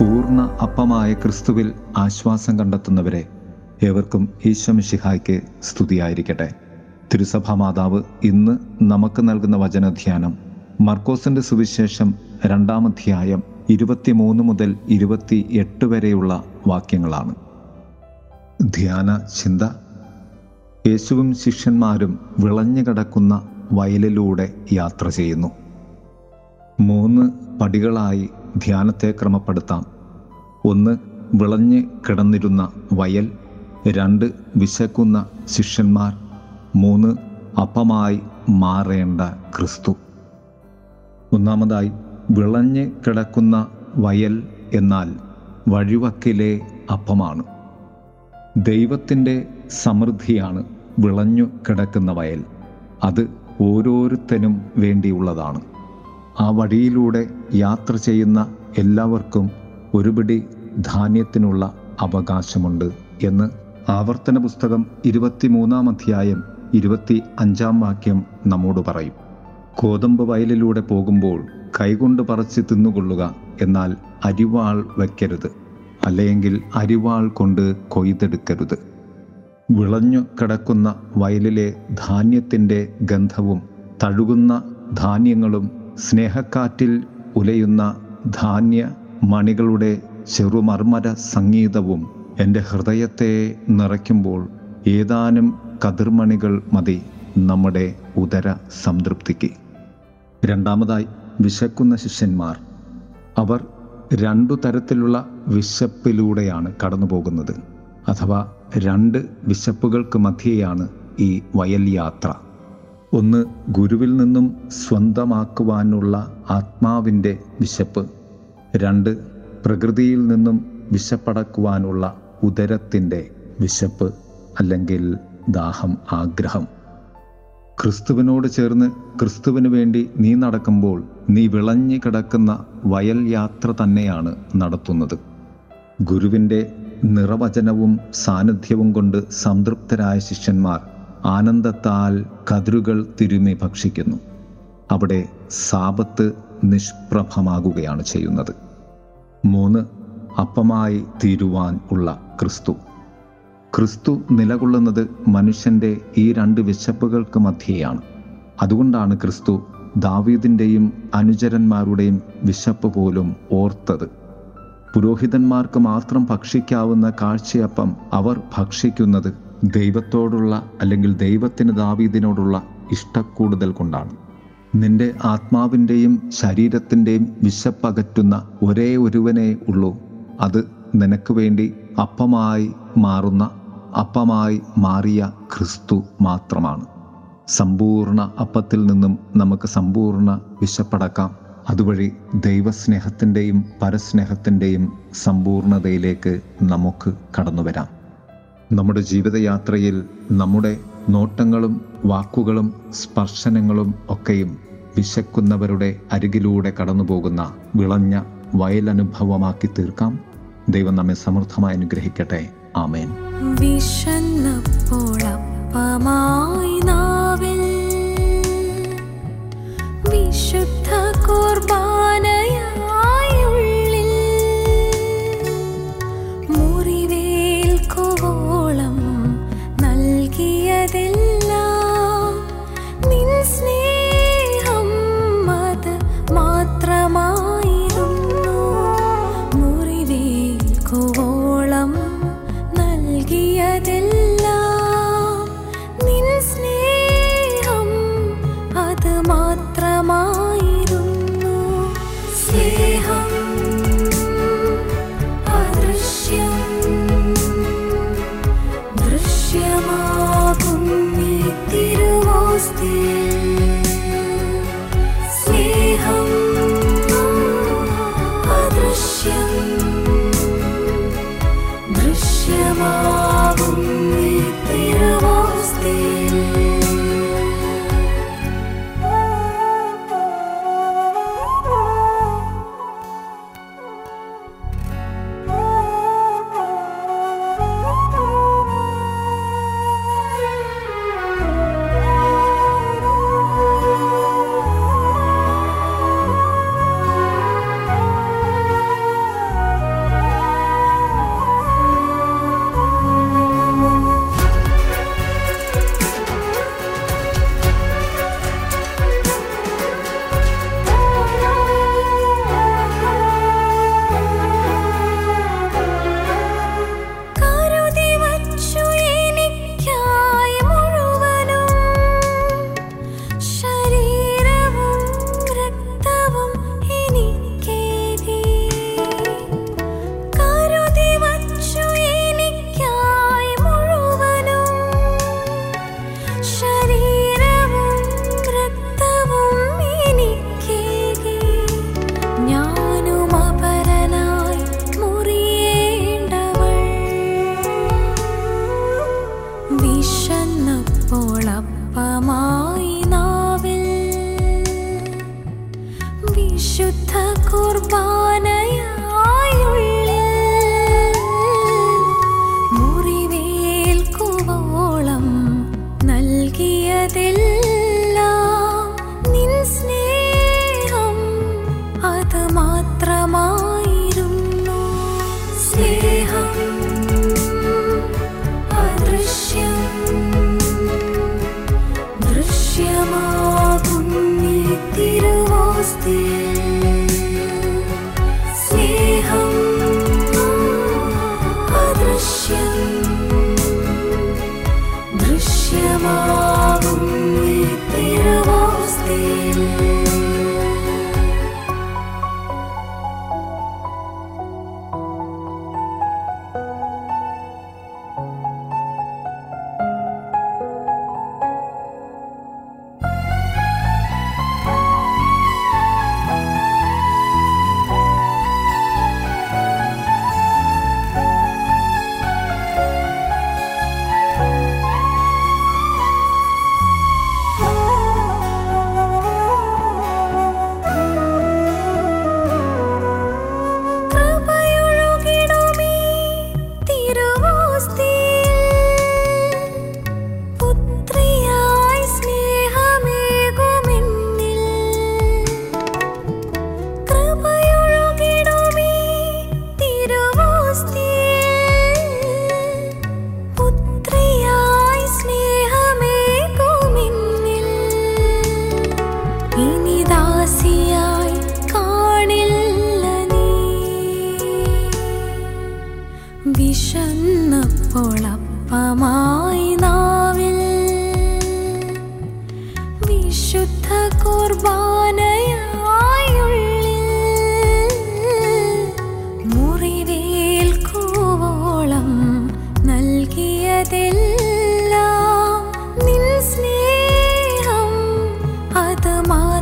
പൂർണ അപ്പമായ ക്രിസ്തുവിൽ ആശ്വാസം കണ്ടെത്തുന്നവരെ ഏവർക്കും ഈശ്വമിഷിഹായ്ക്ക് സ്തുതിയായിരിക്കട്ടെ. തിരുസഭാ മാതാവ് ഇന്ന് നമുക്ക് നൽകുന്ന വചനധ്യാനം മർക്കോസിന്റെ സുവിശേഷം രണ്ടാം അധ്യായം ഇരുപത്തിമൂന്ന് മുതൽ ഇരുപത്തി എട്ട് വരെയുള്ള വാക്യങ്ങളാണ്. ധ്യാന ചിന്ത. യേശുവും ശിഷ്യന്മാരും വിളഞ്ഞു കിടക്കുന്ന വയലിലൂടെ യാത്ര ചെയ്യുന്നു. മൂന്ന് പടികളായി ധ്യാനത്തെ ക്രമപ്പെടുത്താം. ഒന്ന് വിളഞ്ഞ് കിടന്നിരുന്ന വയൽ. രണ്ട് വിശക്കുന്ന ശിഷ്യന്മാർ. മൂന്ന് അപ്പമായി മാറേണ്ട ക്രിസ്തു. ഒന്നാമതായി വിളഞ്ഞ് കിടക്കുന്ന വയൽ എന്നാൽ വഴിവക്കിലെ അപ്പമാണ്. ദൈവത്തിന്റെ സമൃദ്ധിയാണ് വിളഞ്ഞു കിടക്കുന്ന വയൽ. അത് ഓരോരുത്തനും വേണ്ടിയുള്ളതാണ്. ആ വഴിയിലൂടെ യാത്ര ചെയ്യുന്ന എല്ലാവർക്കും ഒരുപിടി ധാന്യത്തിനുള്ള അവകാശമുണ്ട് എന്ന് ആവർത്തന പുസ്തകം ഇരുപത്തിമൂന്നാം അധ്യായം ഇരുപത്തി അഞ്ചാം വാക്യം നമ്മോട് പറയും. കോതമ്പ് വയലിലൂടെ പോകുമ്പോൾ കൈകൊണ്ട് പറിച്ച് തിന്നുകൊള്ളുക എന്നാൽ അരിവാൾ വയ്ക്കരുത് അല്ലെങ്കിൽ അരിവാൾ കൊണ്ട് കൊയ്തെടുക്കരുത്. വിളഞ്ഞു കിടക്കുന്ന വയലിലെ ധാന്യത്തിന്റെ ഗന്ധവും തഴുകുന്ന ധാന്യങ്ങളും സ്നേഹക്കാറ്റിൽ ഉലയുന്ന ധാന്യ മണികളുടെ ചെറുമർമ്മര സംഗീതവും എന്റെ ഹൃദയത്തെ നിറയ്ക്കുമ്പോൾ ഏതാനും കതിർമണികൾ മതി നമ്മുടെ ഉദര സംതൃപ്തിക്ക്. രണ്ടാമതായി വിശക്കുന്ന ശിഷ്യന്മാർ. അവർ രണ്ടു തരത്തിലുള്ള വിശപ്പിലൂടെയാണ് കടന്നു പോകുന്നത് അഥവാ രണ്ട് വിശപ്പുകൾക്ക് മധ്യേയാണ് ഈ വയൽ യാത്ര ഒന്ന് ഗുരുവിൽ നിന്നും സ്വന്തമാക്കുവാനുള്ള ആത്മാവിന്റെ വിശപ്പ്. രണ്ട് പ്രകൃതിയിൽ നിന്നും വിശപ്പടക്കുവാനുള്ള ഉദരത്തിന്റെ വിശപ്പ് അല്ലെങ്കിൽ ദാഹം ആഗ്രഹം. ക്രിസ്തുവിനോട് ചേർന്ന് ക്രിസ്തുവിന് വേണ്ടി നീ നടക്കുമ്പോൾ നീ വിളഞ്ഞു കിടക്കുന്ന വയൽ യാത്ര തന്നെയാണ് നടത്തുന്നത്. ഗുരുവിന്റെ നിറവചനവും സാന്നിധ്യവും കൊണ്ട് സംതൃപ്തരായ ശിഷ്യന്മാർ ആനന്ദത്താൽ കതിരുകൾ തിരുമി ഭക്ഷിക്കുന്നു. അവിടെ സാപത്ത് നിഷ്പ്രഭമാകുകയാണ് ചെയ്യുന്നത്. മൂന്ന് അപ്പമായി തീരുവാൻ ഉള്ള ക്രിസ്തു. ക്രിസ്തു നിലകൊള്ളുന്നത് മനുഷ്യന്റെ ഈ രണ്ട് വിശപ്പുകൾക്ക് മധ്യേയാണ്. അതുകൊണ്ടാണ് ക്രിസ്തു ദാവീദിന്റെയും അനുചരന്മാരുടെയും വിശപ്പ് പോലും ഓർത്തത്. പുരോഹിതന്മാർക്ക് മാത്രം ഭക്ഷിക്കാവുന്ന കാഴ്ചയപ്പം അവർ ഭക്ഷിക്കുന്നത് ദൈവത്തോടുള്ള അല്ലെങ്കിൽ ദൈവത്തിന് ദാവീദിനോടുള്ള ഇഷ്ടക്കൂടുതൽ കൊണ്ടാണ്. നിന്റെ ആത്മാവിന്റെയും ശരീരത്തിന്റെയും വിശപ്പകറ്റുന്ന ഒരേ ഒരുവനേ ഉള്ളൂ. അത് നിനക്ക് വേണ്ടി അപ്പമായി മാറുന്ന അപ്പമായി മാറിയ ക്രിസ്തു മാത്രമാണ്. സമ്പൂർണ അപ്പത്തിൽ നിന്നും നമുക്ക് സമ്പൂർണ വിശപ്പടക്കാം. അതുവഴി ദൈവസ്നേഹത്തിന്റെയും പരസ്നേഹത്തിന്റെയും സമ്പൂർണതയിലേക്ക് നമുക്ക് കടന്നു വരാം നമ്മുടെ ജീവിതയാത്രയിൽ നമ്മുടെ നോട്ടങ്ങളും വാക്കുകളും സ്പർശനങ്ങളും ഒക്കെയും വിശക്കുന്നവരുടെ അരികിലൂടെ കടന്നുപോകുന്ന വിളഞ്ഞ വയലനുഭവമാക്കി തീർക്കാം. ദൈവം നമ്മെ സമൃദ്ധമായി അനുഗ്രഹിക്കട്ടെ. ആമേൻ. വിശുദ്ധ കുർബാനയായി You. juta kurban. വിശുദ്ധ കുർബാനയായുള്ളിൽ മുറിവേൽക്കുവോളം നൽകിയതെല്ലാം നിൻ സ്നേഹം അത് മാത്രമായിരുന്നു